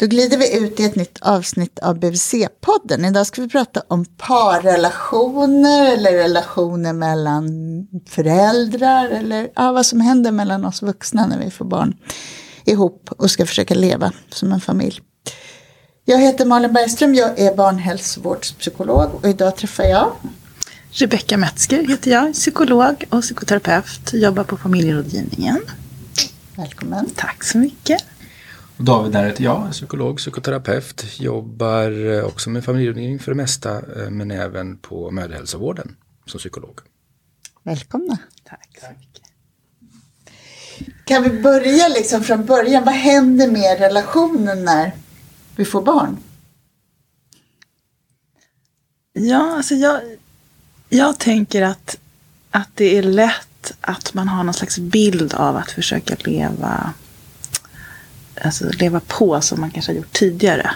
Då glider vi ut i ett nytt avsnitt av BVC-podden. Idag ska vi prata om parrelationer eller relationer mellan föräldrar eller ja, vad som händer mellan oss vuxna när vi får barn ihop och ska försöka leva som en familj. Jag heter Malin Bergström, jag är barnhälsovårdspsykolog och idag träffar jag Rebecka Metzger heter jag, psykolog och psykoterapeut, jobbar på familjerådgivningen. Välkommen. Tack så mycket. David där heter jag, psykolog, psykoterapeut. Jobbar eh, också med familjerådgivning för det mesta, eh, men även på mödrahälsovården som psykolog. Välkomna. Tack så mycket. Kan vi börja liksom från början? Vad händer med relationen när vi får barn? Ja, alltså jag, jag tänker att, att det är lätt att man har någon slags bild av att försöka leva, alltså leva på som man kanske har gjort tidigare.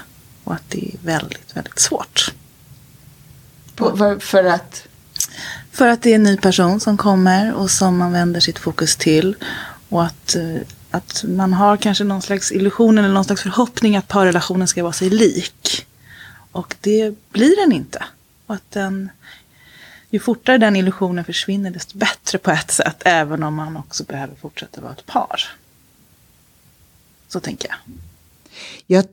Och att det är väldigt, väldigt svårt. På, för, att? För att det är en ny person som kommer och som man vänder sitt fokus till. Och att, eh, att man har kanske någon slags illusion eller någon slags förhoppning att parrelationen ska vara sig lik. Och det blir den inte. Och att den, ju fortare den illusionen försvinner desto bättre på ett sätt. Även om man också behöver fortsätta vara ett par. Så tänker jag. Jag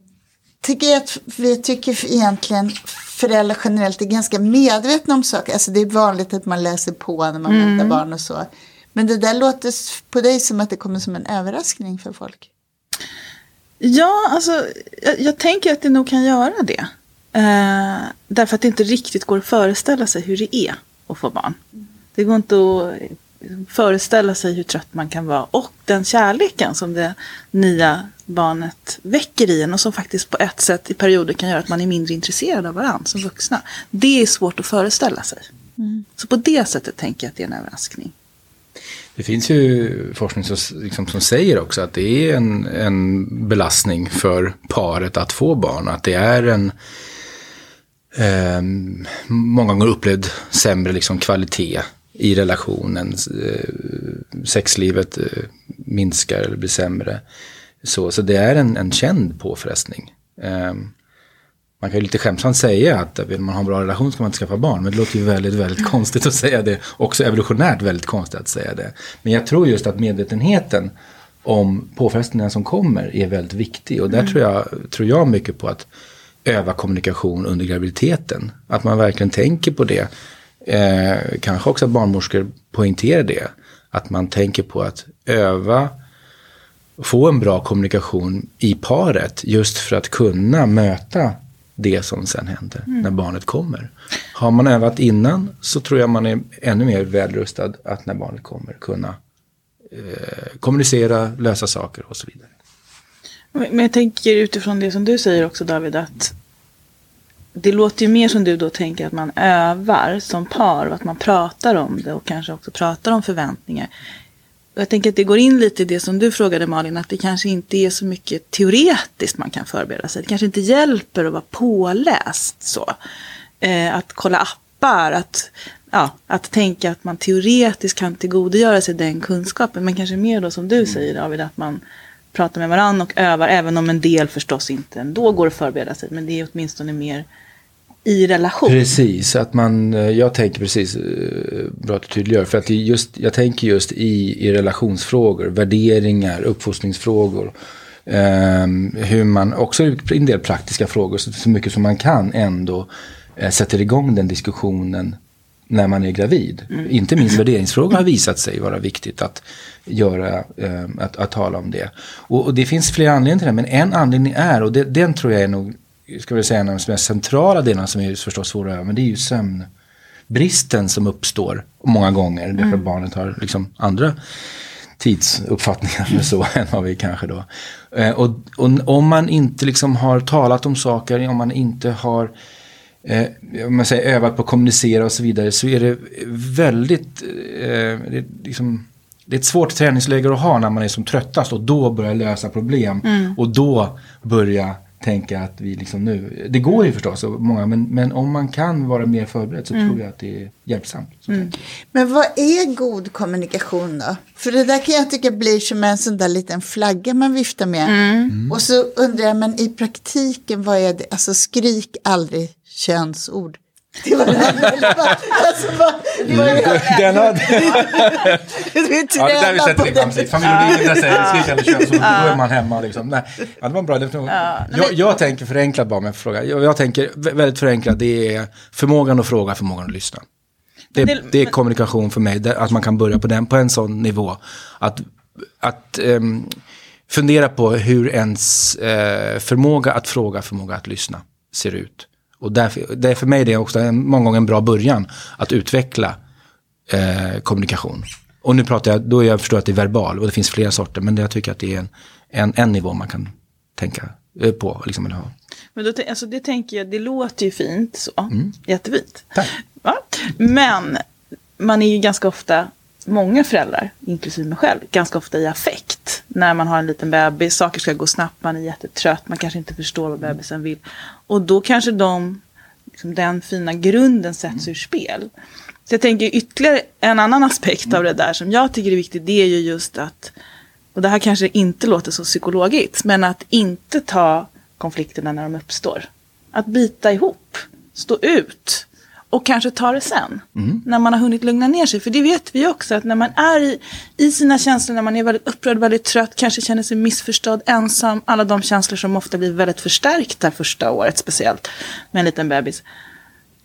tycker att vi tycker egentligen föräldrar generellt är ganska medvetna om saker. Alltså det är vanligt att man läser på när man väntar mm. barn och så. Men det där låter på dig som att det kommer som en överraskning för folk. Ja, alltså jag, jag tänker att det nog kan göra det. Eh, därför att det inte riktigt går att föreställa sig hur det är att få barn. Det går inte att föreställa sig hur trött man kan vara. Och den kärleken som det nya barnet väcker i en och som faktiskt på ett sätt i perioder kan göra att man är mindre intresserad av varandra som vuxna. Det är svårt att föreställa sig. Mm. Så på det sättet tänker jag att det är en överraskning. Det finns ju forskning som, liksom, som säger också att det är en, en belastning för paret att få barn. Att det är en eh, många gånger upplevd sämre liksom, kvalitet i relationen. Eh, sexlivet eh, minskar eller blir sämre. Så, så det är en, en känd påfrestning. Eh, man kan ju lite skämtsamt säga att vill man ha en bra relation ska man inte skaffa barn. Men det låter ju väldigt, väldigt konstigt att säga det. Också evolutionärt väldigt konstigt att säga det. Men jag tror just att medvetenheten om påfrestningarna som kommer är väldigt viktig. Och där mm. tror, jag, tror jag mycket på att öva kommunikation under graviditeten. Att man verkligen tänker på det. Eh, kanske också att barnmorskor poängterar det. Att man tänker på att öva få en bra kommunikation i paret just för att kunna möta det som sen händer mm. när barnet kommer. Har man övat innan så tror jag man är ännu mer välrustad att när barnet kommer kunna eh, kommunicera, lösa saker och så vidare. Men jag tänker utifrån det som du säger också David att det låter ju mer som du då tänker att man övar som par och att man pratar om det och kanske också pratar om förväntningar. Jag tänker att det går in lite i det som du frågade Malin, att det kanske inte är så mycket teoretiskt man kan förbereda sig. Det kanske inte hjälper att vara påläst så. Eh, att kolla appar, att, ja, att tänka att man teoretiskt kan tillgodogöra sig den kunskapen. Men kanske mer då som du säger David, att man pratar med varandra och övar, även om en del förstås inte ändå går att förbereda sig. Men det är åtminstone mer i relation. Precis, att man, eh, jag tänker precis, eh, bra att du tydliggör, för att just, jag tänker just i, i relationsfrågor, värderingar, uppfostringsfrågor. Eh, hur man, också i en del praktiska frågor, så, så mycket som man kan ändå eh, sätter igång den diskussionen när man är gravid. Mm. Inte minst värderingsfrågor har visat sig vara viktigt att göra, uh, att, att tala om det. Och, och, det finns flera anledningar till det, men en anledning är, och det, den tror jag är nog ska vi säga, en av de mest centrala delarna som är förstås svåra över, men det är ju sömnbristen som uppstår många gånger. Mm. Därför att barnet har liksom andra tidsuppfattningar med så än vad vi kanske då. Eh, och, och, om man inte liksom har talat om saker, om man inte har eh, om man säger, övat på att kommunicera och så vidare så är det väldigt, eh, det, är liksom, det är ett svårt träningsläge att ha när man är som tröttast och då börja lösa problem mm. och då börja tänka att vi liksom nu, det går ju förstås, och många, men, men om man kan vara mer förberedd så tror jag att det är hjälpsamt. Jag. Men vad är god kommunikation då? För det där kan jag tycka blir som en sån där liten flagga man viftar med. Mm. Och så undrar jag, men i praktiken, vad är det? Alltså skrik aldrig könsord. Det var det här. alltså, är Den har, Du är ja, det där vi sätter på i det. familj. Familjerådet där säger skrikande könsord, då är man hemma liksom. Nej, ja, det var en bra definition. Jag, jag tänker förenklat bara med fråga. Jag, jag tänker vä- väldigt förenklat, det är förmågan att fråga, förmågan att lyssna. Det, det- det är kommunikation för mig, att man kan börja på, den, på en sån nivå. Att, att ehm, fundera på hur ens eh, förmåga att fråga, förmåga att lyssna ser ut. Och därför, det är för mig det är också en, många gånger en bra början att utveckla eh, kommunikation. Och nu pratar jag, då jag förstår att det är verbal och det finns flera sorter, men jag tycker att det är en, en, en nivå man kan tänka eh, på. Liksom, eller ha. Men då, alltså det tänker jag, det låter ju fint så. Jättefint. Tack. Va? Men man är ju ganska ofta, många föräldrar, inklusive mig själv, ganska ofta i affekt. När man har en liten bebis, saker ska gå snabbt, man är jättetrött, man kanske inte förstår vad bebisen vill. Och då kanske de, liksom den fina grunden sätts ur spel. Så jag tänker ytterligare en annan aspekt av det där som jag tycker är viktigt, det är ju just att, och det här kanske inte låter så psykologiskt, men att inte ta konflikterna när de uppstår. Att bita ihop, stå ut och kanske ta det sen. När man har hunnit lugna ner sig. För det vet vi också att när man är i, i sina känslor, när man är väldigt upprörd, väldigt trött, kanske känner sig missförstådd, ensam, alla de känslor som ofta blir väldigt förstärkta första året speciellt med en liten bebis.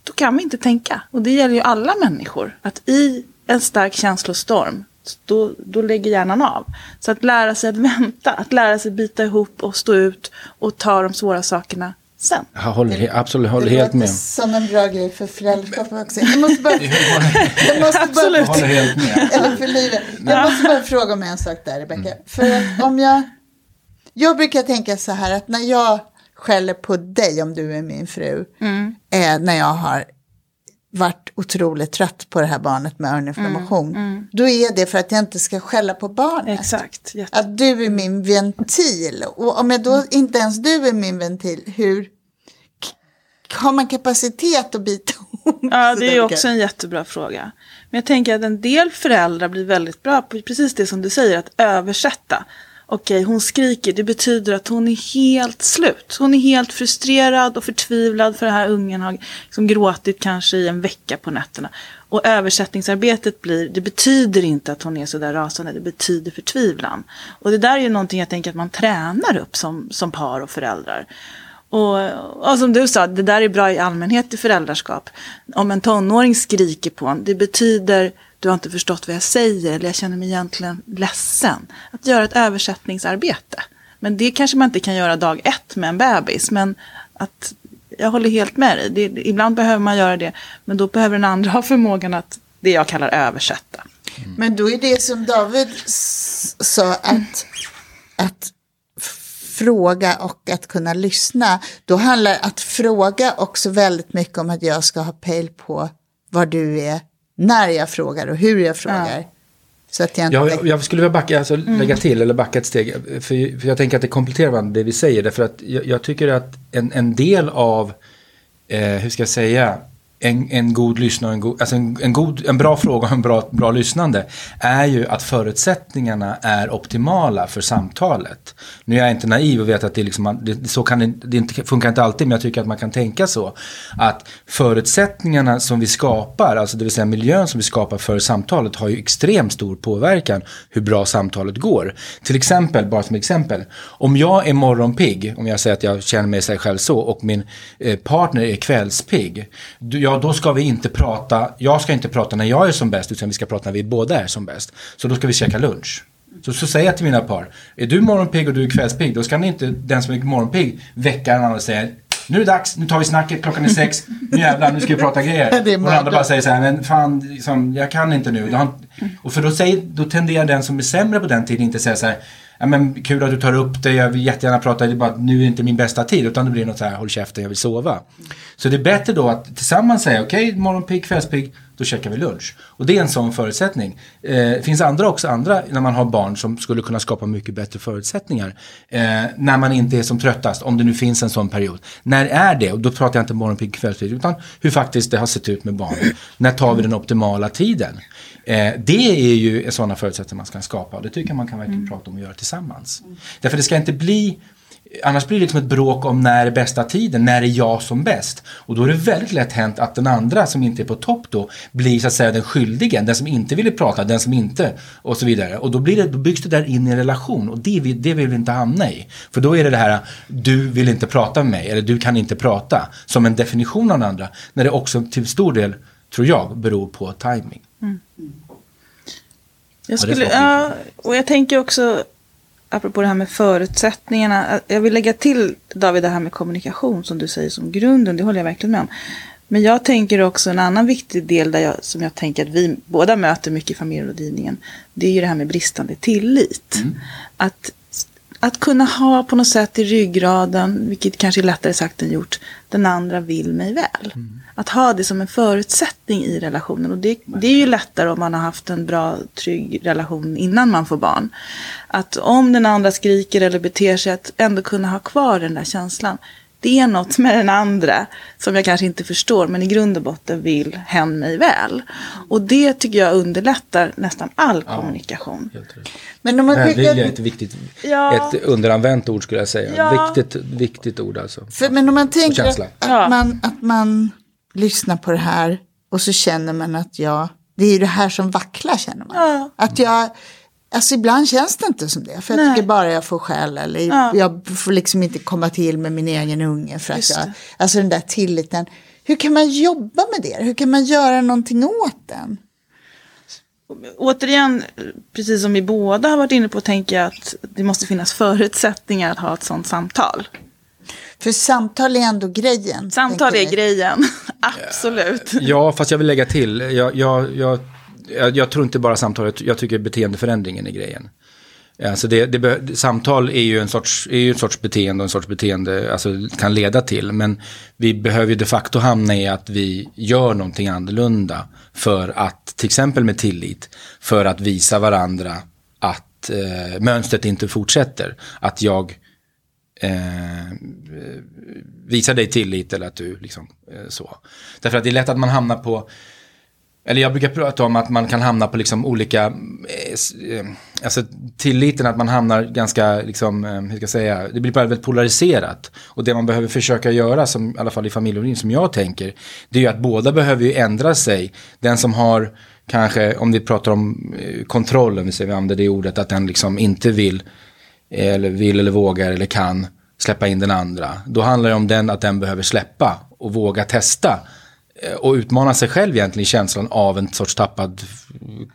Då kan vi inte tänka. Och det gäller ju alla människor. Att i en stark känslostorm, då, då lägger hjärnan av. Så att lära sig att vänta, att lära sig bita ihop och stå ut och ta de svåra sakerna sen. Jag håller, he- absolut, håller Det helt med. som en bra grej för föräldraskap också. Jag måste bara, jag måste bara, Absolut. Jag håller helt med. eller för livet. Jag måste bara fråga om en sak där, Rebecka. För att om jag, jag brukar tänka så här att när jag skäller på dig, om du är min fru, eh, när jag har varit otroligt trött på det här barnet med öroninflammation, då är det för att jag inte ska skälla på barnet. Exakt. Jätte- Att du är min ventil. Och om jag då inte ens du är min ventil, hur har man kapacitet att bita ihop? Ja, det är också en jättebra fråga. Men jag tänker att en del föräldrar blir väldigt bra på precis det som du säger, att översätta. Okej, hon skriker, det betyder att hon är helt slut. Hon är helt frustrerad och förtvivlad för den här ungen har liksom gråtit kanske i en vecka på nätterna. Och översättningsarbetet blir, det betyder inte att hon är så där rasande, det betyder förtvivlan. Och det där är ju någonting jag tänker att man tränar upp som, som par och föräldrar. Och, och som du sa, det där är bra i allmänhet i föräldraskap. Om en tonåring skriker på en, det betyder du har inte förstått vad jag säger eller jag känner mig egentligen ledsen. Att göra ett översättningsarbete. Men det kanske man inte kan göra dag ett med en bebis. Men att, jag håller helt med dig. Det, ibland behöver man göra det. Men då behöver den andra ha förmågan att, det jag kallar översätta. Mm. Men då är det som David sa, att, att fråga och att kunna lyssna. Då handlar att fråga också väldigt mycket om att jag ska ha pejl på var du är när jag frågar och hur jag frågar. Så att jag inte... Jag, jag skulle vilja backa, alltså, lägga till eller backa ett steg. För, för jag tänker att det kompletterar varandra det vi säger. Därför att jag, jag tycker att en, en del av, eh, hur ska jag säga, en, en god lyssnare, en, go, alltså en, en, god, en bra fråga och en bra, bra lyssnande är ju att förutsättningarna är optimala för samtalet. Nu är jag inte naiv och vet att det, liksom, det, så kan det, det inte, funkar inte alltid, men jag tycker att man kan tänka så. Att förutsättningarna som vi skapar, alltså det vill säga miljön som vi skapar för samtalet har ju extremt stor påverkan hur bra samtalet går. Till exempel, bara som exempel, om jag är morgonpigg, om jag säger att jag känner mig själv så, och min eh, partner är kvällspigg, du, ja då ska vi inte prata, jag ska inte prata när jag är som bäst, utan vi ska prata när vi båda är som bäst. Så då ska vi käka lunch. Så, så säger jag till mina par, är du morgonpigg och du är kvällspigg, då ska ni inte, den som är morgonpigg, väcka den andra och säga nu är det dags, nu tar vi snacket, klockan är sex, nu jävlar, nu ska vi prata grejer. Och den andra bara säger så här, men fan, liksom, jag kan inte nu. Och för då, säger, då tenderar den som är sämre på den tiden inte säga så här, ja men kul att du tar upp det, jag vill jättegärna prata, det är bara att nu är inte min bästa tid. Utan det blir något så här, håll käften, jag vill sova. Så det är bättre då att tillsammans säga, okej, morgonpigg, kvällspigg, då käkar vi lunch. Och det är en sån förutsättning. Eh, det finns andra också, andra när man har barn som skulle kunna skapa mycket bättre förutsättningar. Eh, när man inte är som tröttast, om det nu finns en sån period. När är det? Och då pratar jag inte morgonpigg kvällspigg, utan hur faktiskt det har sett ut med barn. När tar vi den optimala tiden? Eh, det är ju sådana förutsättningar man ska skapa och det tycker jag man kan verkligen mm. prata om och göra tillsammans. Mm. Därför det ska inte bli Annars blir det liksom ett bråk om när är bästa tiden, när är jag som bäst? Och då är det väldigt lätt hänt att den andra som inte är på topp då blir så att säga den skyldige, den som inte ville prata, den som inte och så vidare. Och då, blir det, då byggs det där in i en relation och det vill, det vill vi inte hamna i. För då är det det här, du vill inte prata med mig eller du kan inte prata som en definition av den andra. När det också till stor del, tror jag, beror på timing. Mm. Jag skulle, ja, och jag tänker också apropå det här med förutsättningarna. Jag vill lägga till David det här med kommunikation som du säger som grunden. Det håller jag verkligen med om. Men jag tänker också en annan viktig del där jag, som jag tänker att vi båda möter mycket i familjerådgivningen. Det är ju det här med bristande tillit. Mm. Att att kunna ha på något sätt i ryggraden, vilket kanske är lättare sagt än gjort, den andra vill mig väl. Mm. Att ha det som en förutsättning i relationen. Och det, det, är ju lättare om man har haft en bra, trygg relation innan man får barn. Att om den andra skriker eller beter sig, att ändå kunna ha kvar den där känslan det är något med den andra som jag kanske inte förstår men i grund och botten vill hen mig väl. Och det tycker jag underlättar nästan all ja, kommunikation. Men om man Välvilja är ett viktigt, ja. ett underanvänt ord skulle jag säga. Ja. Viktigt, viktigt ord alltså. För, men om man tänker att, man, att man lyssnar på det här och så känner man att jag, det är det här som vacklar känner man. Att jag Alltså ibland känns det inte som det. För jag Nej. tycker bara jag får skäll. Eller ja. jag får liksom inte komma till med min egen unge. För att jag, alltså den där tilliten. Hur kan man jobba med det? Hur kan man göra någonting åt den? Återigen, precis som vi båda har varit inne på, tänker jag att det måste finnas förutsättningar att ha ett sådant samtal. För samtal är ändå grejen. Samtal är grejen, absolut. Ja, fast jag vill lägga till. Jag, jag, jag jag, jag, tror inte bara samtalet, jag tycker beteendeförändringen är grejen. Alltså det, det, samtal är ju, en sorts, är ju en sorts beteende och en sorts beteende alltså, kan leda till. Men vi behöver ju de facto hamna i att vi gör någonting annorlunda. För att, till exempel med tillit, för att visa varandra att eh, mönstret inte fortsätter. Att jag eh, visar dig tillit eller att du liksom eh, så. Därför att det är lätt att man hamnar på eller jag brukar prata om att man kan hamna på liksom olika, eh, eh, alltså tilliten att man hamnar ganska, liksom, eh, hur ska jag säga, det blir bara väldigt polariserat. Och det man behöver försöka göra, som, i alla fall i familjerådgivning, som jag tänker, det är ju att båda behöver ju ändra sig. Den som har, kanske, om vi pratar om kontrollen, vi säger vi använder det ordet, att den liksom inte vill, eller vill eller vågar eller kan släppa in den andra. Då handlar det om den, att den behöver släppa och våga testa Eh, och utmana sig själv egentligen i känslan av en sorts tappad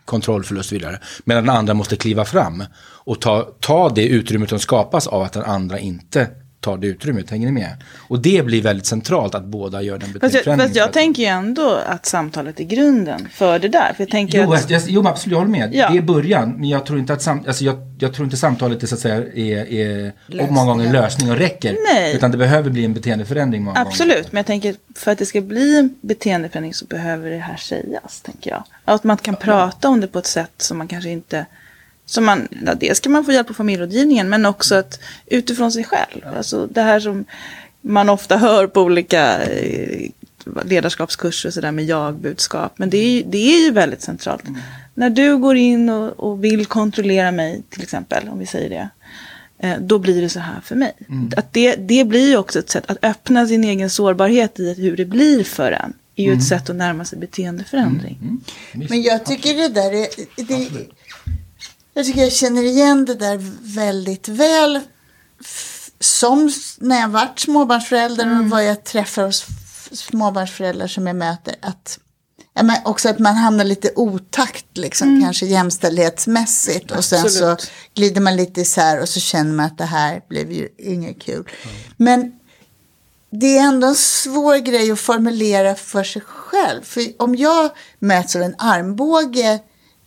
kontrollförlust och så vidare. Medan den andra måste kliva fram och ta, ta det utrymmet som skapas av att den andra inte tar det utrymmet. Hänger ni med? Och det blir väldigt centralt att båda gör den beteendeförändringen. Fast, jag, fast jag tänker ju ändå att samtalet är grunden för det där. För jag tänker jo, att... jag, jo, absolut, jag håller med. Ja. Det är början. Men jag tror inte att sam, alltså jag, jag tror inte samtalet är, så att säga, är, är och många gånger lösning och räcker. Nej. Utan det behöver bli en beteendeförändring många absolut, gånger. Men jag tänker för att det ska bli en beteendeförändring så behöver det här sägas, tänker jag. Att man kan ja. prata om det på ett sätt som man kanske inte som man, ja, dels kan man få hjälp på familjerådgivningen men också att utifrån sig själv. Alltså det här som man ofta hör på olika eh, ledarskapskurser och sådär med jag-budskap. Men det är, det är ju väldigt centralt. Mm. När du går in och, och, vill kontrollera mig till exempel, om vi säger det. Eh, då blir det så här för mig. Mm. Att det, det blir ju också ett sätt att öppna sin egen sårbarhet i hur det blir för en. är ju mm. ett sätt att närma sig beteendeförändring. Mm. mm. Men jag tycker det där är, det, jag tycker jag känner igen det där väldigt väl. Som när jag varit småbarnsförälder mm. och vad jag träffar hos småbarnsföräldrar som jag möter. Att, ja, men också att man hamnar lite otakt, liksom, mm. kanske jämställdhetsmässigt. Och sen Absolut. så glider man lite isär och så känner man att det här blev ju inget kul. Mm. Men det är ändå en svår grej att formulera för sig själv. För om jag möts av en armbåge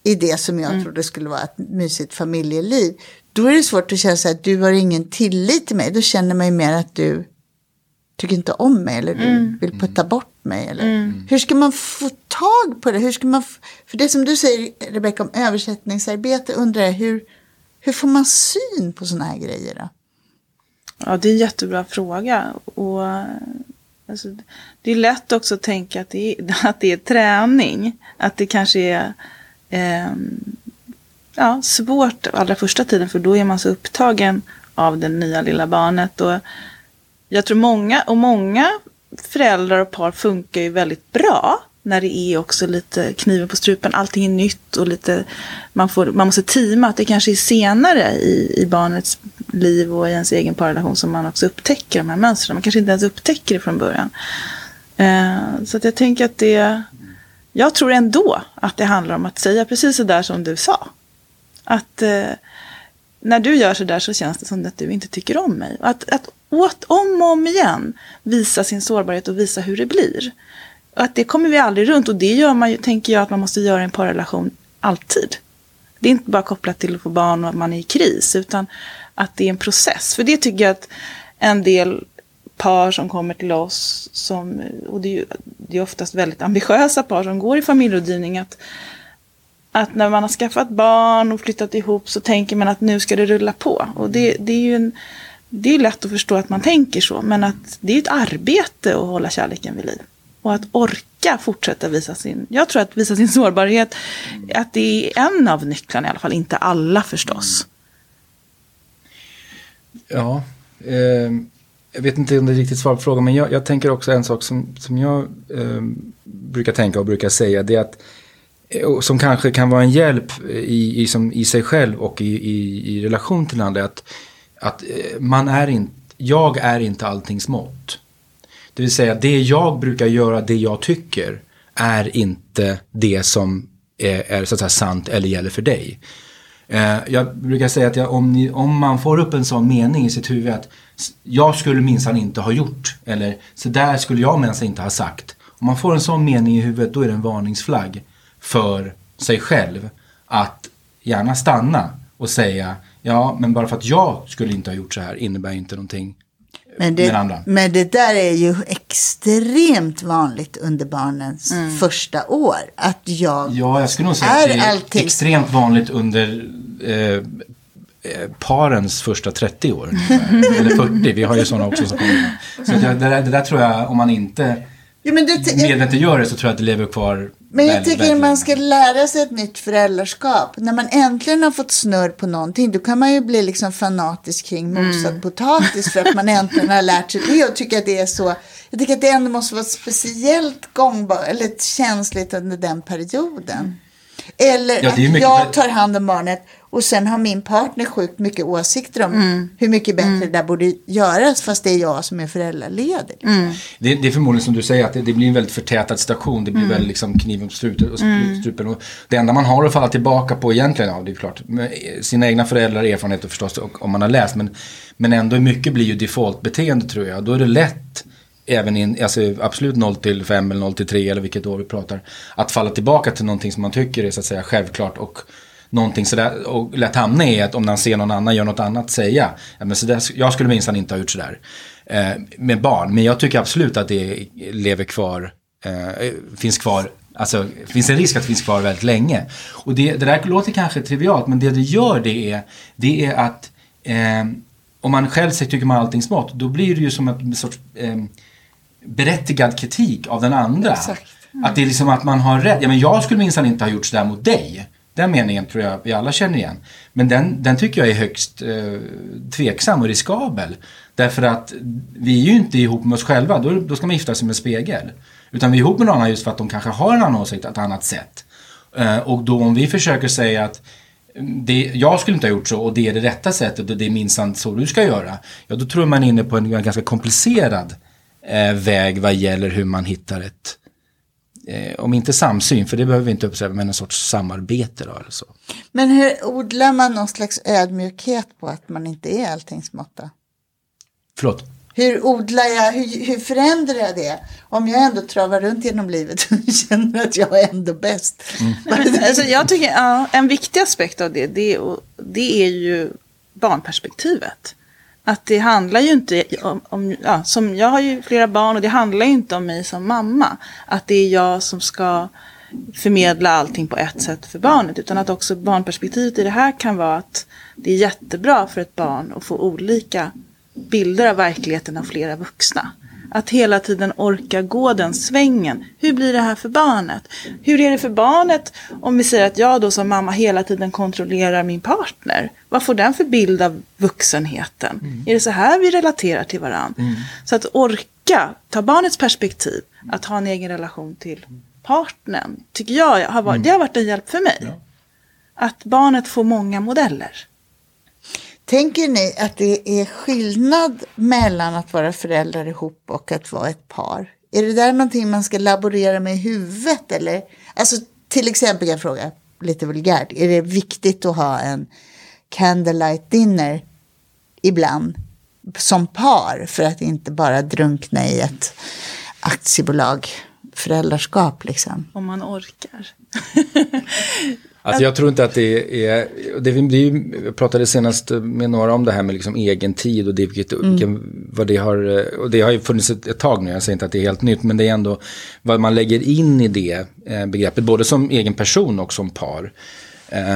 i det som jag mm. trodde skulle vara ett mysigt familjeliv. Då är det svårt att känna så att du har ingen tillit till mig. Då känner man ju mer att du tycker inte om mig eller du mm. vill putta bort mig? Eller? Hur ska man få tag på det? Hur ska man för det som du säger, Rebecka, om översättningsarbete undrar jag hur, hur får man syn på sådana här grejer? Då? Ja, det är en jättebra fråga. Och, alltså, det är lätt också att tänka att det är, att det är träning. Att det kanske är eh, ja, svårt allra första tiden för då är man så upptagen av det nya lilla barnet. Och jag tror många, och många föräldrar och par funkar ju väldigt bra när det är också lite kniven på strupen, allting är nytt och lite, man, får, man måste teama att det kanske är senare i, i barnets liv och i ens egen parrelation som man också upptäcker de här mönstren. Man kanske inte ens upptäcker det från början. Eh, så att jag tänker att det, jag tror ändå att det handlar om att säga precis så där som du sa. Att eh, när du gör så där så känns det som att du inte tycker om mig. Att, att åt, om och om igen visa sin sårbarhet och visa hur det blir. Att det kommer vi aldrig runt och det gör man ju, tänker jag att man måste göra i en parrelation alltid. Det är inte bara kopplat till att få barn och att man är i kris utan att det är en process. För det tycker jag att en del par som kommer till oss, som, och det är ju det är oftast väldigt ambitiösa par som går i familjerådgivning, att att när man har skaffat barn och flyttat ihop så tänker man att nu ska det rulla på. Och det, det är ju en, det är lätt att förstå att man tänker så, men att det är ett arbete att hålla kärleken vid liv. Och att orka fortsätta visa sin, jag tror att visa sin sårbarhet, att det är en av nycklarna i alla fall, inte alla förstås. Ja, eh, jag vet inte om det är riktigt svar på frågan, men jag, jag tänker också en sak som, som jag eh, brukar tänka och brukar säga, det är att eh, som kanske kan vara en hjälp i, i, som, i sig själv och i, i, i relation till andra, att, att eh, man är inte, jag är inte alltings mått. Det vill säga, det jag brukar göra, det jag tycker, är inte det som är, är så att säga sant eller gäller för dig. Eh, jag brukar säga att jag, om, ni, om man får upp en sån mening i sitt huvud att jag skulle minsann inte ha gjort eller så där skulle jag minsann inte ha sagt. Om man får en sån mening i huvudet då är det en varningsflagg för sig själv att gärna stanna och säga ja men bara för att jag skulle inte ha gjort så här innebär inte någonting Men med det, andra. men det där är ju extremt vanligt under barnens första år. Att jag... Ja, jag skulle nog säga Är att det är allting- extremt vanligt under eh, parens första 30 år. Eller 40, vi har ju sådana också som kommer. Så jag, det, där, det där tror jag, om man inte Ja, men det, medvetet gör det så tror jag att det lever kvar Men jag väldigt, tycker väldigt man ska lära sig ett nytt föräldraskap. När man äntligen har fått snurr på någonting då kan man ju bli liksom fanatisk kring Mm. mosad potatis för att man äntligen har lärt sig det och tycker att det är så. Jag tycker att det ändå måste vara speciellt gångbart eller känsligt under den perioden. Eller Ja, att det jag tar hand om barnet och sen har min partner sjukt mycket åsikter om hur mycket bättre det där borde göras fast det är jag som är föräldraledig. Det, det är förmodligen som du säger att det, det blir en väldigt förtätad situation. Det blir väldigt liksom kniven på strupen. Och strupen. Och det enda man har att falla tillbaka på egentligen, ja det är klart, med sina egna föräldrar, erfarenheter förstås, och, om man har läst. Men, men ändå mycket blir ju defaultbeteende tror jag. Då är det lätt, även in, alltså absolut 0 till 5 eller 0 till 3 eller vilket år vi pratar, att falla tillbaka till någonting som man tycker är så att säga självklart och någonting sådär och lätt hamna i att om man ser någon annan göra något annat säga, ja, men så där, jag skulle minsann inte ha gjort sådär eh, med barn. Men jag tycker absolut att det lever kvar, eh, finns kvar, alltså finns en risk att det finns kvar väldigt länge. Och det, det där låter kanske trivialt men det det gör det är, det är att eh, om man själv säger tycker man allting smått, då blir det ju som en sorts eh, berättigad kritik av den andra. Exakt. Att det är liksom att man har rätt. Ja men jag skulle minsann inte ha gjort sådär mot dig. Den meningen tror jag vi alla känner igen. Men den, den tycker jag är högst eh, tveksam och riskabel. Därför att vi är ju inte ihop med oss själva. Då, då ska man gifta sig med spegel. Utan vi är ihop med någon annan just för att de kanske har en annan åsikt ett annat sätt. Eh, och då om vi försöker säga att mm, det, jag skulle inte ha gjort så och det är det rätta sättet och det är minsann så du ska göra. Ja, då tror jag man är inne på en ganska komplicerad eh, väg vad gäller hur man hittar ett, eh, om inte samsyn, för det behöver vi inte uppsäga, men en sorts samarbete då eller så. Men hur odlar man någon slags ödmjukhet på att man inte är alltings måtta? Förlåt? Hur odlar jag, hur, hur förändrar jag det? Om jag ändå travar runt genom livet och känner att jag är ändå bäst. Alltså, jag tycker ja, en viktig aspekt av det, det, det är ju barnperspektivet. Att det handlar ju inte om, om ja, som jag har ju flera barn och det handlar ju inte om mig som mamma. Att det är jag som ska förmedla allting på ett sätt för barnet. Utan att också barnperspektivet i det här kan vara att det är jättebra för ett barn att få olika bilder av verkligheten av flera vuxna. Att hela tiden orka gå den svängen. Hur blir det här för barnet? Hur är det för barnet om vi säger att jag då som mamma hela tiden kontrollerar min partner? Vad får den för bild av vuxenheten? Mm. Är det så här vi relaterar till varandra? Mm. Så att orka ta barnets perspektiv, att ha en egen relation till partnern, tycker jag har varit, mm. det har varit en hjälp för mig. Ja. Att barnet får många modeller. Tänker ni att det är skillnad mellan att vara föräldrar ihop och att vara ett par? Är det där någonting man ska laborera med i huvudet? Eller? Alltså, till exempel, jag fråga lite vulgärt, är det viktigt att ha en candlelight dinner ibland som par för att inte bara drunkna i ett aktiebolag föräldraskap liksom? Om man orkar. Alltså jag tror inte att det är, det, det, jag pratade senast med några om det här med liksom egen tid och det, vilket, mm. vad det har, och det har ju funnits ett, ett, tag nu, jag säger inte att det är helt nytt, men det är ändå vad man lägger in i det eh, begreppet, både som egen person och som par.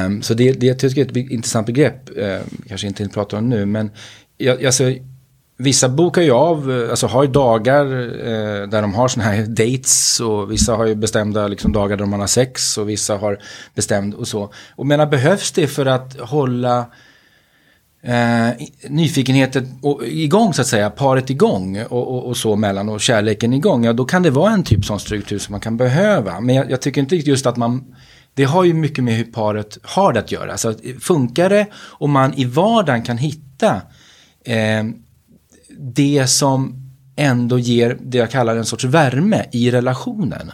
Um, så det, det jag tycker jag är ett intressant begrepp, uh, kanske inte pratar om nu, men jag, alltså, Vissa bokar ju av, eh, alltså har ju dagar eh, där de har sådana här dates och vissa har ju bestämda liksom, dagar där man har sex och vissa har bestämt och så. Och menar behövs det för att hålla eh, nyfikenheten och, igång så att säga, paret igång och, och, och, så mellan och kärleken igång, ja då kan det vara en typ sån struktur som man kan behöva. Men jag, jag tycker inte just att man det har ju mycket med hur paret har det att göra. Så eh, funkar det och man i vardagen kan hitta eh, det som ändå ger det jag kallar en sorts värme i relationen.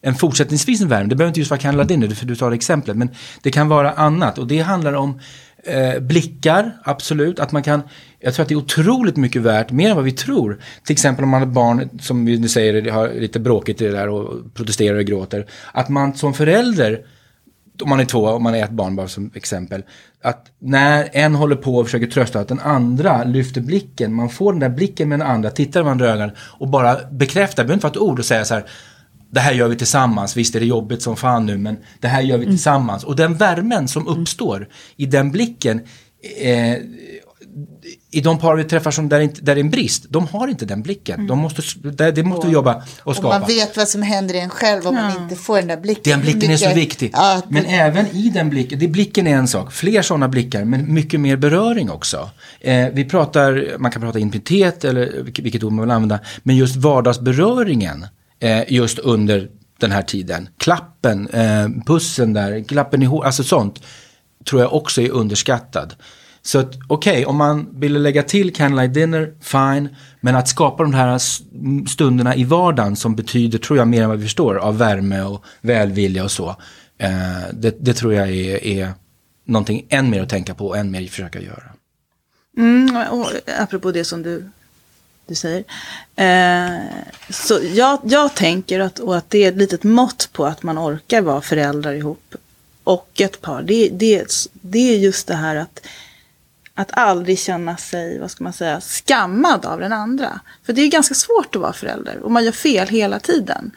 En fortsättningsvis en värme, det behöver inte just vara Canada Dinner, för du tar exemplet, men det kan vara annat och det handlar om eh, blickar, absolut, att man kan, jag tror att det är otroligt mycket värt, mer än vad vi tror. Till exempel om man har barn, som vi nu säger, har lite bråkigt i det där och protesterar och gråter, att man som förälder om man är två, om man är ett barn bara som exempel. Att när en håller på och försöker trösta, att den andra lyfter blicken. Man får den där blicken med den andra, tittar i varandra ögonen och bara bekräftar, behöver inte vara ett ord och säga så här. Det här gör vi tillsammans, visst är det jobbigt som fan nu men det här gör vi mm. tillsammans. Och den värmen som uppstår i den blicken eh, i de par vi träffar som där, inte, där det är en brist, de har inte den blicken. Mm. De måste, det, det måste jobba och skapa. Och man vet vad som händer i en själv om ja. man inte får den där blicken. Den blicken är så viktig. Ja, det... Men även i den blicken, det, blicken är en sak, fler sådana blickar, men mycket mer beröring också. Eh, vi pratar, man kan prata intimitet eller vilket ord man vill använda, men just vardagsberöringen eh, just under den här tiden. Klappen, eh, pussen där, klappen i håret, alltså sånt tror jag också är underskattad. Så att okej, okay, om man ville lägga till Candlelight Dinner, fine. Men att skapa de här stunderna i vardagen som betyder, tror jag, mer än vad vi förstår, av värme och välvilja och så. Eh, det, det, tror jag är, är någonting än mer att tänka på och än mer att försöka göra. Mm, och apropå det som du, du säger. Eh, så jag, jag tänker att, och att det är ett litet mått på att man orkar vara föräldrar ihop och ett par. Det, det, det är just det här att att aldrig känna sig, vad ska man säga, skammad av den andra. För det är ganska svårt att vara förälder och man gör fel hela tiden.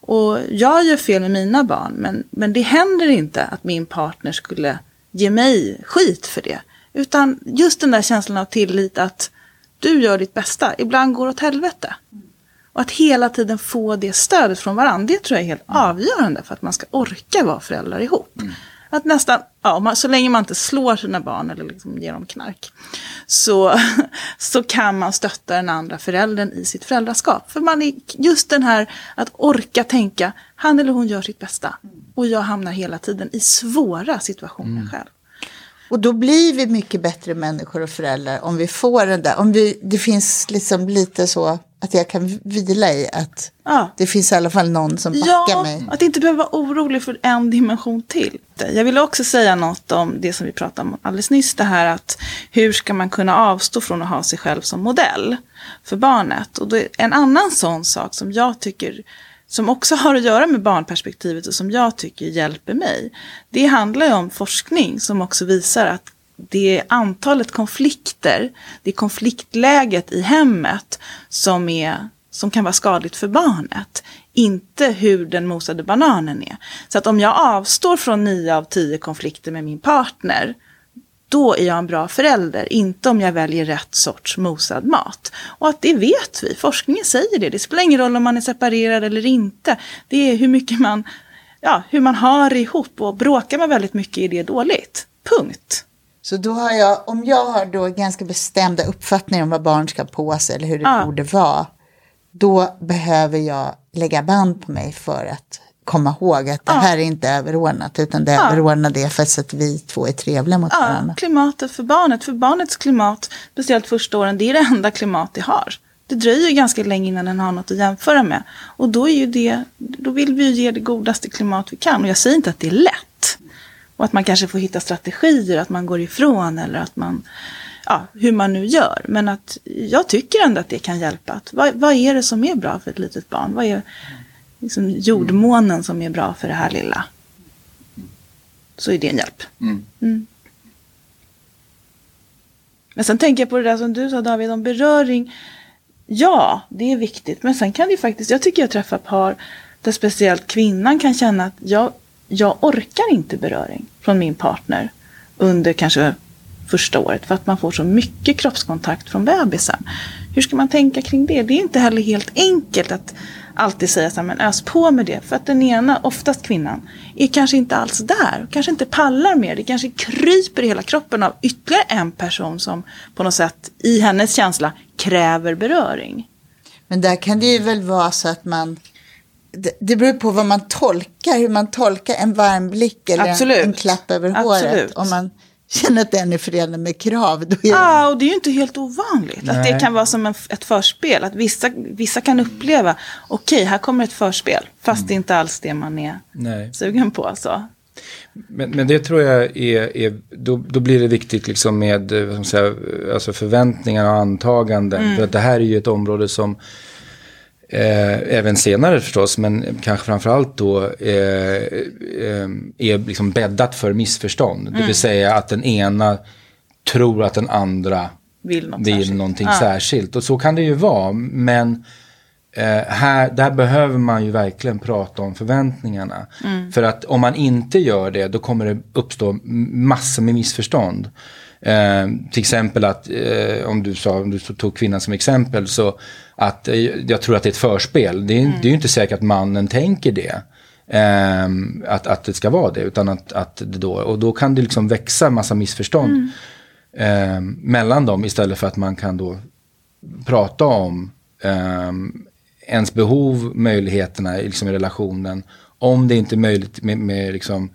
Och jag gör fel med mina barn, men, men det händer inte att min partner skulle ge mig skit för det. Utan just den där känslan av tillit att du gör ditt bästa, ibland går åt helvete. Och att hela tiden få det stödet från varandra, det tror jag är helt avgörande för att man ska orka vara föräldrar ihop. Mm. Att nästan, ja, man, så länge man inte slår sina barn eller liksom ger dem knark, så, så kan man stötta den andra föräldern i sitt föräldraskap. För man är just den här att orka tänka, han eller hon gör sitt bästa. Och jag hamnar hela tiden i svåra situationer mm. själv. Och då blir vi mycket bättre människor och föräldrar om vi får den där, om vi, det finns liksom lite så att jag kan vila i att ja. det finns i alla fall någon som backar ja, mig. att inte behöva vara orolig för en dimension till. Jag vill också säga något om det som vi pratade om alldeles nyss. Det här att hur ska man kunna avstå från att ha sig själv som modell för barnet. Och en annan sån sak som jag tycker som också har att göra med barnperspektivet och som jag tycker hjälper mig. Det handlar ju om forskning som också visar att det är antalet konflikter, det är konfliktläget i hemmet som, är, som kan vara skadligt för barnet. Inte hur den mosade bananen är. Så att om jag avstår från nio av tio konflikter med min partner, då är jag en bra förälder. Inte om jag väljer rätt sorts mosad mat. Och att det vet vi, forskningen säger det. Det spelar ingen roll om man är separerad eller inte. Det är hur mycket man, ja, hur man har ihop och bråkar man väldigt mycket är det dåligt. Punkt. Så då har jag, om jag har då ganska bestämda uppfattningar om vad barn ska på sig eller hur det ja. borde vara, då behöver jag lägga band på mig för att komma ihåg att det ja. här är inte överordnat utan det ja. överordnade är för att vi två är trevliga mot ja, varandra. Klimatet för barnet, för barnets klimat, speciellt första åren, det är det enda klimat det har. Det dröjer ganska länge innan den har något att jämföra med. Och då, är ju det, då vill vi ju ge det godaste klimat vi kan. Och jag säger inte att det är lätt. Och att man kanske får hitta strategier, att man går ifrån eller att man, ja, hur man nu gör. Men att jag tycker ändå att det kan hjälpa. Att, vad, vad är det som är bra för ett litet barn? Vad är liksom jordmånen som är bra för det här lilla? Så är det en hjälp. Mm. Mm. Men sen tänker jag på det där som du sa David om beröring. Ja, det är viktigt. Men sen kan det faktiskt, jag tycker jag träffar par där speciellt kvinnan kan känna att jag jag orkar inte beröring från min partner under kanske första året för att man får så mycket kroppskontakt från bebisen. Hur ska man tänka kring det? Det är inte heller helt enkelt att alltid säga så här, men ös på med det. För att den ena, oftast kvinnan, är kanske inte alls där. Kanske inte pallar mer. Det kanske kryper i hela kroppen av ytterligare en person som på något sätt i hennes känsla kräver beröring. Men där kan det ju väl vara så att man det, beror på vad man tolkar, hur man tolkar en varm blick eller en, en, klapp över Absolut. håret. Om man känner att den är förenad med krav. Då är Ja, och det är ju inte helt ovanligt. Nej. Att det kan vara som en, ett förspel. Att vissa, vissa kan uppleva, okej, okay, här kommer ett förspel. Fast mm. det är inte alls det man är Nej. sugen på. Så. Men, men det tror jag är, är då, då blir det viktigt liksom med vad säga, alltså förväntningar och antaganden. Mm. För att det här är ju ett område som Eh, även senare förstås, men kanske framförallt då eh, eh, är liksom bäddat för missförstånd. Mm. Det vill mm. säga att den ena tror att den andra vill, något vill särskilt. någonting ah. särskilt. Och så kan det ju vara, men eh, här, där behöver man ju verkligen prata om förväntningarna. Mm. För att om man inte gör det, då kommer det uppstå massor med missförstånd. Eh, till exempel att, eh, om du sa, om du tog kvinnan som exempel, så att eh, jag tror att det är ett förspel. Det är, mm. det är ju inte säkert att mannen tänker det. Eh, att, att det ska vara det, utan att, att det då, och då kan det liksom växa massa missförstånd mm. eh, mellan dem istället för att man kan då prata om eh, ens behov, möjligheterna liksom i relationen. Om det inte är möjligt med, med, liksom,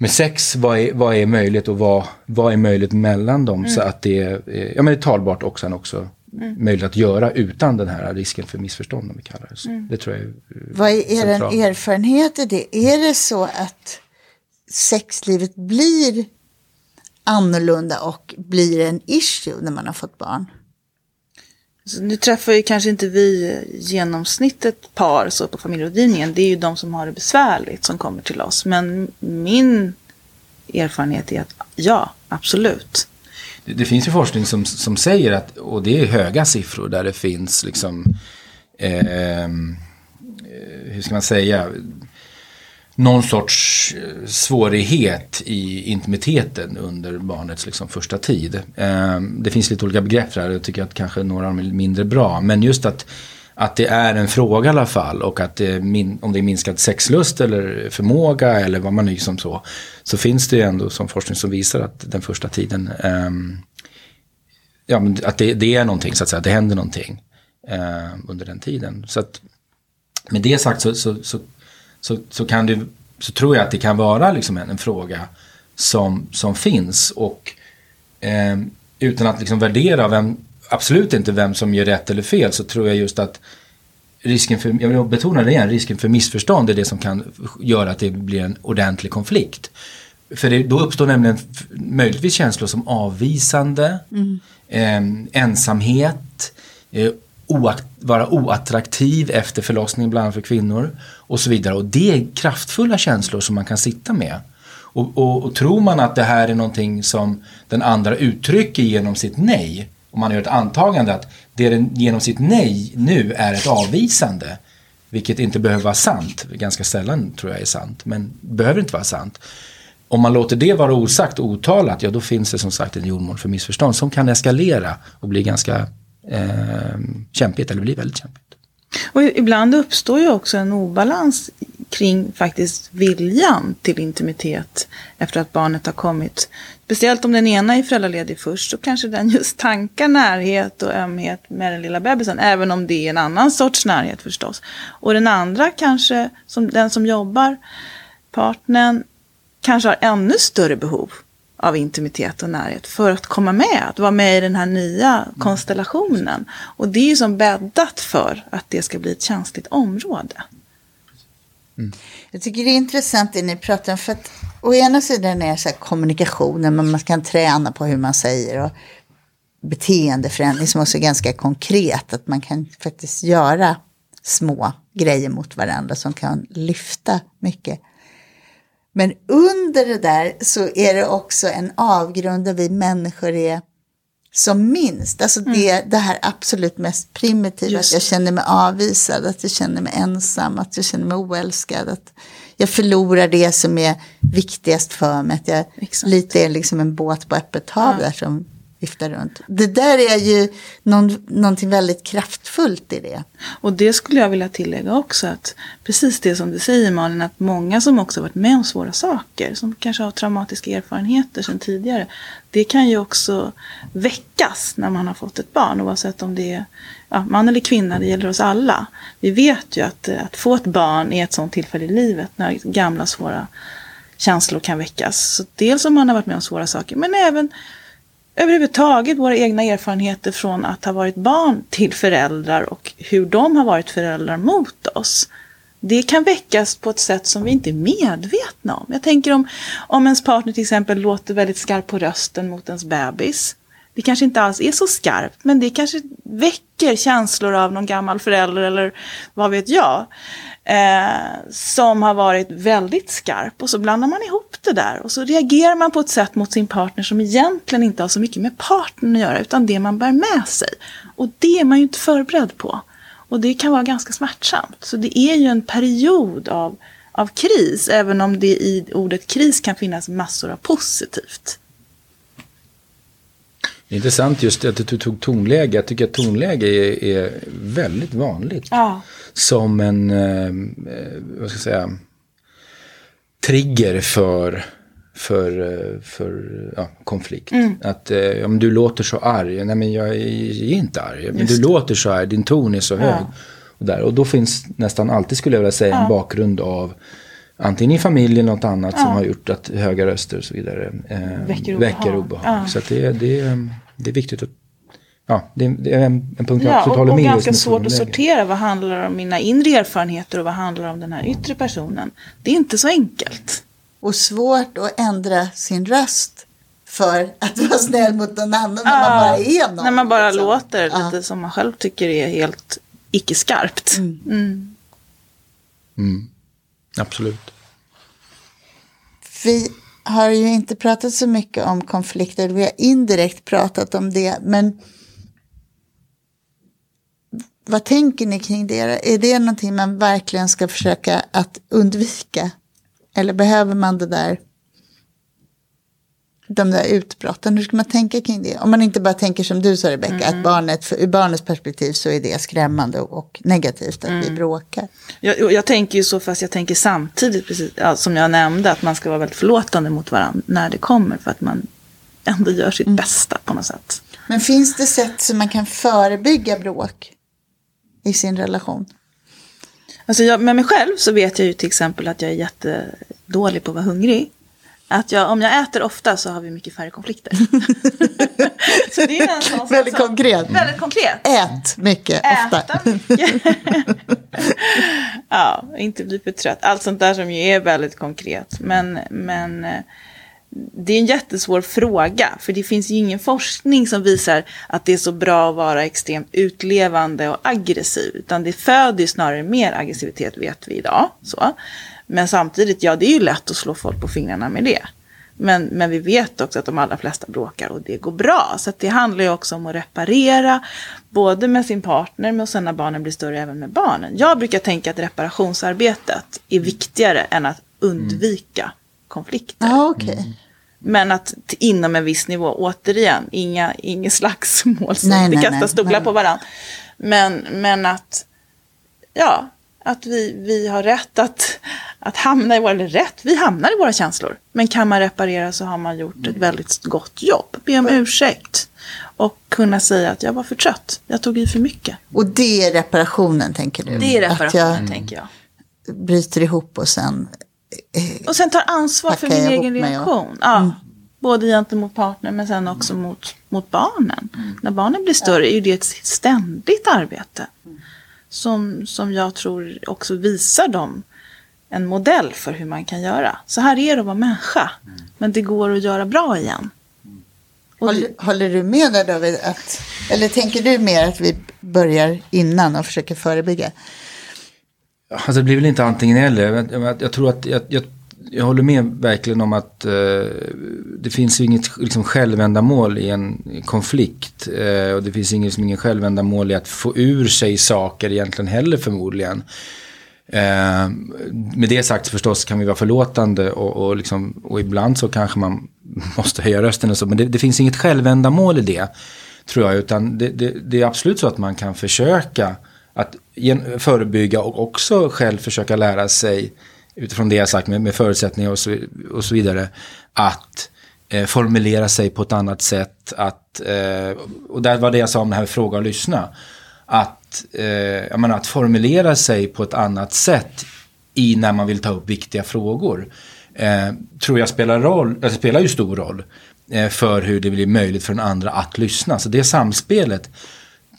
med sex, vad är, vad är möjligt och vad, vad är möjligt mellan dem mm. så att det är, ja, men det är talbart och sen också mm. möjligt att göra utan den här risken för missförstånd om vi kallar det så. Mm. Det tror jag är Vad är er erfarenhet i det? Är det så att sexlivet blir annorlunda och blir en issue när man har fått barn? Så nu träffar ju kanske inte vi genomsnittet par så på familjerådgivningen. Det är ju de som har det besvärligt som kommer till oss. Men min erfarenhet är att ja, absolut det, det, finns ju forskning som, som säger att, och det är höga siffror där det finns liksom, eh, eh hur ska man säga, någon sorts eh, svårighet i intimiteten under barnets liksom första tid. Ehm, det finns lite olika begrepp där, jag tycker att kanske några av dem är mindre bra. Men just att att det är en fråga i alla fall och att det min, om det är minskad sexlust eller förmåga eller vad man nu som liksom så. Så finns det ju ändå som forskning som visar att den första tiden, ehm, ja men att det, det, är någonting så att säga, det händer någonting ehm, under den tiden. Så att med det sagt så, så, så, så, så kan det, så tror jag att det kan vara liksom en, en fråga som, som finns och um, utan att liksom värdera vem, absolut inte vem som gör rätt eller fel så tror jag just att risken för, jag vill betona det igen, risken för missförstånd är det som kan göra att det blir en ordentlig konflikt. För det, då uppstår nämligen möjligtvis känslor som avvisande, mm. eh, ensamhet, eh, oakt, vara oattraktiv efter förlossning bland annat för kvinnor och så vidare. Och det är kraftfulla känslor som man kan sitta med. Och, och, och, tror man att det här är någonting som den andra uttrycker genom sitt nej, om man gör ett antagande att det den genom sitt nej nu är ett avvisande, vilket inte behöver vara sant, ganska sällan tror jag är sant, men behöver inte vara sant. Om man låter det vara osagt och otalat, ja då finns det som sagt en jordmån för missförstånd som kan eskalera och bli ganska eh, kämpigt, eller blir väldigt kämpigt. Och ibland uppstår ju också en obalans kring faktiskt viljan till intimitet efter att barnet har kommit. Speciellt om den ena är föräldraledig först så kanske den just tankar närhet och ömhet med den lilla bebisen. Även om det är en annan sorts närhet förstås. Och den andra kanske, som den som jobbar, partnern, kanske har ännu större behov av intimitet och närhet för att komma med, att vara med i den här nya mm. konstellationen. Och det är ju som bäddat för att det ska bli ett känsligt område. Mm. Jag tycker det är intressant det ni pratar om, för att å ena sidan är det så här kommunikationen, men man kan träna på hur man säger och beteendeförändring som också är ganska konkret, att man kan faktiskt göra små grejer mot varandra som kan lyfta mycket. Men under det där så är det också en avgrund där vi människor är som minst. Alltså mm. det, det här absolut mest primitiva, Just. att jag känner mig avvisad, att jag känner mig ensam, att jag känner mig oälskad. Att jag förlorar det som är viktigast för mig. Att jag Exakt. lite är liksom en båt på öppet hav ja. där som vifta runt. Det där är ju någon, någonting väldigt kraftfullt i det. Och det skulle jag vilja tillägga också att precis det som du säger Malin, att många som också varit med om svåra saker, som kanske har traumatiska erfarenheter sedan tidigare, det kan ju också väckas när man har fått ett barn, oavsett om det är ja, man eller kvinna, det gäller oss alla. Vi vet ju att, eh, att få ett barn är ett sånt tillfälle i livet när gamla svåra känslor kan väckas. Så dels om man har varit med om svåra saker, men även överhuvudtaget våra egna erfarenheter från att ha varit barn till föräldrar och hur de har varit föräldrar mot oss. Det kan väckas på ett sätt som vi inte är medvetna om. Jag tänker om, om ens partner till exempel låter väldigt skarp på rösten mot ens bebis. Det kanske inte alls är så skarpt, men det kanske väcker känslor av någon gammal förälder eller vad vet jag eh, som har varit väldigt skarp och så blandar man ihop det där och så reagerar man på ett sätt mot sin partner som egentligen inte har så mycket med partnern att göra utan det man bär med sig. Och det är man ju inte förberedd på. Och det kan vara ganska smärtsamt. Så det är ju en period av, av kris, även om det i ordet kris kan finnas massor av positivt. Intressant just att du tog tonläge. Jag tycker att tonläge är, är väldigt vanligt. Ja. Som en, eh, vad ska jag säga, trigger för, för, eh, för ja, konflikt. Mm. Att eh, om du låter så arg, nej men jag är, jag är inte arg, men du låter så här, din ton är så hög. Ja. Och, där. och då finns nästan alltid, skulle jag vilja säga, en bakgrund av antingen i familjen eller något annat ja. som har gjort att höga röster och så vidare eh, väcker obehag. Väcker obehag. Ja. Så det, det, det är viktigt att Ja, det, det är en, en punkt jag ja, absolut håller med och ganska svårt att sortera. Vad handlar om mina inre erfarenheter och vad handlar om den här yttre personen? Det är inte så enkelt. Och svårt att ändra sin röst för att vara snäll mot någon annan när man bara är någon. När man bara liksom. låter ja. lite som man själv tycker är helt icke-skarpt. Mm. Mm. Mm. Absolut. Vi har ju inte pratat så mycket om konflikter, vi har indirekt pratat om det, men vad tänker ni kring det? Är det någonting man verkligen ska försöka att undvika? Eller behöver man det där, de där utbrotten? Hur ska man tänka kring det? Om man inte bara tänker som du sa Rebecka, mm. att barnet, för, ur barnets perspektiv så är det skrämmande och negativt att mm. vi bråkar. Jag, jag tänker ju så, fast jag tänker samtidigt, precis, ja, som jag nämnde, att man ska vara väldigt förlåtande mot varandra när det kommer, för att man ändå gör sitt mm. bästa på något sätt. Men finns det sätt som man kan förebygga bråk? i sin relation? Alltså jag, med mig själv så vet jag ju till exempel att jag är jättedålig på att vara hungrig. Att jag, om jag äter ofta så har vi mycket färre konflikter. så det är en sån väldigt som, konkret. Väldigt konkret. Ät mycket Äta ofta. mycket. ja, inte bli för trött. Allt sånt där som ju är väldigt konkret. Men, men det är en jättesvår fråga, för det finns ju ingen forskning som visar att det är så bra att vara extremt utlevande och aggressiv, utan det föder ju snarare mer aggressivitet vet vi idag. Så. Men samtidigt, ja det är ju lätt att slå folk på fingrarna med det. Men, men vi vet också att de allra flesta bråkar och det går bra. Så det handlar ju också om att reparera, både med sin partner men sen när barnen blir större även med barnen. Jag brukar tänka att reparationsarbetet är viktigare än att undvika mm. konflikter. Ah, okay. Men att inom en viss nivå, återigen, inga, inga slagsmål som nej, nej, kastar stolar på varandra. Men, men att, ja, att vi, vi har rätt att, att hamna i våra, eller rätt, vi hamnar i våra känslor. Men kan man reparera så har man gjort ett väldigt gott jobb. Be om ursäkt. Och kunna säga att jag var för trött, jag tog i för mycket. Och det är reparationen tänker du? Det är reparationen jag tänker jag. Bryter ihop och sen eh, Och sen tar ansvar för min egen reaktion. Ja, mm. Både gentemot partner men sen också mot, mot barnen. Mm. När barnen blir större är det ett ständigt arbete. Som, som jag tror också visar dem en modell för hur man kan göra. Så här är det att vara människa. Men det går att göra bra igen. Håller, håller, du med där David? Att, eller tänker du mer att vi börjar innan och försöker förebygga? Alltså det blir väl inte antingen eller. Jag, jag tror att jag, jag, håller med verkligen om att eh, det finns ju inget liksom, självändamål i en konflikt. Eh, och det finns inget, liksom, ingen självändamål i att få ur sig saker egentligen heller förmodligen. Eh, med det sagt förstås kan vi vara förlåtande och, och, liksom, och ibland så kanske man måste höja rösten och så. Men det, det finns inget självändamål i det. Tror jag. Utan det, det, det, är absolut så att man kan försöka att förebygga och också själv försöka lära sig utifrån det jag sagt med, med förutsättningar och så, och så vidare. Att eh, formulera sig på ett annat sätt. Att, eh, och där var det jag sa om det här fråga och lyssna. Att, eh, jag menar, att formulera sig på ett annat sätt i när man vill ta upp viktiga frågor. Eh, tror jag spelar, roll, alltså spelar ju stor roll eh, för hur det blir möjligt för den andra att lyssna. Så det samspelet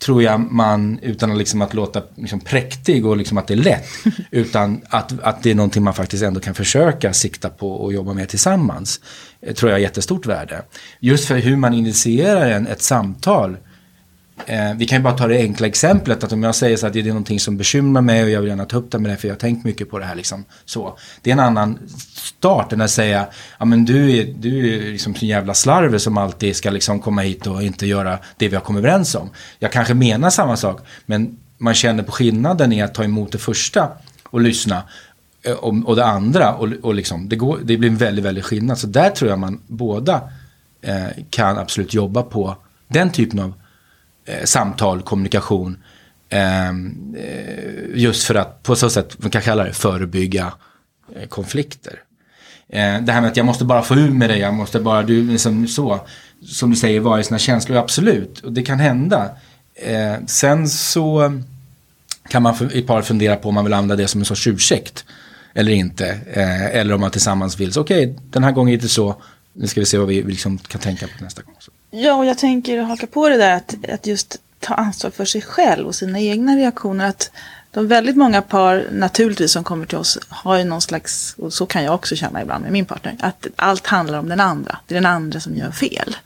tror jag man, utan att, liksom att låta liksom präktig och liksom att det är lätt, utan att, att det är någonting man faktiskt ändå kan försöka sikta på och jobba med tillsammans, eh, tror jag är jättestort värde. Just för hur man initierar en, ett samtal Eh, vi kan ju bara ta det enkla exemplet att om jag säger så att det är någonting som bekymrar mig och jag vill gärna ta upp det med dig för jag har tänkt mycket på det här. Liksom, så. Det är en annan start än att säga ja men du är, du är liksom en jävla slarver som alltid ska liksom komma hit och inte göra det vi har kommit överens om. Jag kanske menar samma sak men man känner på skillnaden i att ta emot det första och lyssna eh, och, och det andra och, och liksom, det, går, det blir en väldigt, väldigt skillnad. Så där tror jag man båda eh, kan absolut jobba på den typen av eh, samtal, kommunikation. Ehm, eh, just för att på så sätt, man kan kalla det förebygga eh, konflikter. Eh, det här med att jag måste bara få ur med dig, jag måste bara, du, liksom så. Som du säger, vara i sina känslor, absolut. Och det kan hända. Eh, sen så kan man i par fundera på om man vill använda det som en sorts ursäkt. Eller inte. Eh, eller om man tillsammans vill, okej, okay, den här gången är det så, nu ska vi se vad vi liksom kan tänka på nästa gång. Ja, och jag tänker haka på det där att, att just ta ansvar för sig själv och sina egna reaktioner. Att de väldigt många par naturligtvis som kommer till oss har ju någon slags, och så kan jag också känna ibland med min partner, att allt handlar om den andra. Det är den andra som gör fel.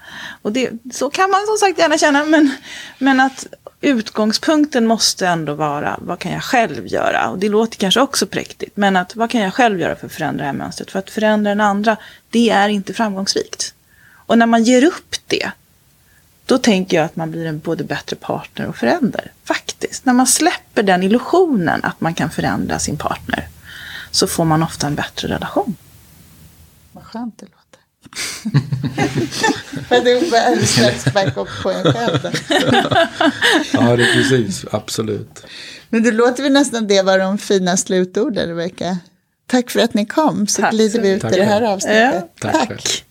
Och det, så kan man som sagt gärna känna, men, men att utgångspunkten måste ändå vara vad kan jag själv göra? Och det låter kanske också präktigt, men att vad kan jag själv göra för att förändra det här mönstret? För att förändra den andra, det är inte framgångsrikt. Och när man ger upp det, då tänker jag att man blir en både bättre partner och förälder. Faktiskt. När man släpper den illusionen att man kan förändra sin partner så får man ofta en bättre relation. Vad skönt det låter. För det är en slags backup på en själv. ja, det är precis. Absolut. Men det låter väl nästan det var de fina slutorden, Rebecka. Tack för att ni kom, så Tack. glider vi ut Tack. i det här avsnittet. Ja. Tack. Tack.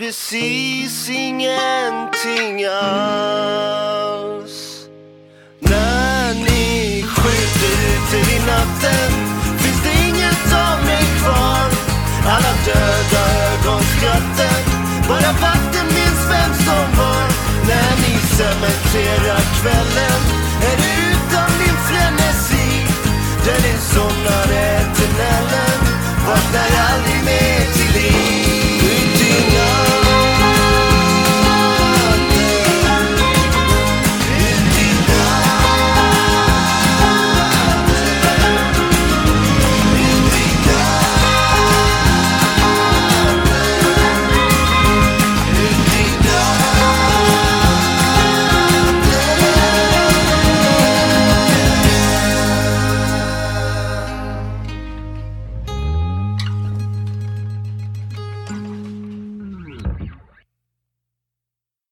precis ingenting alls. När ni skjuter ut er i natten finns det inget av mig kvar. Alla döda ögonskratten, bara vakten minns vem som var. När ni cementerar kvällen är det utan min frenesi. Där ni somnar är tunnelen, vaknar aldrig mer till liv.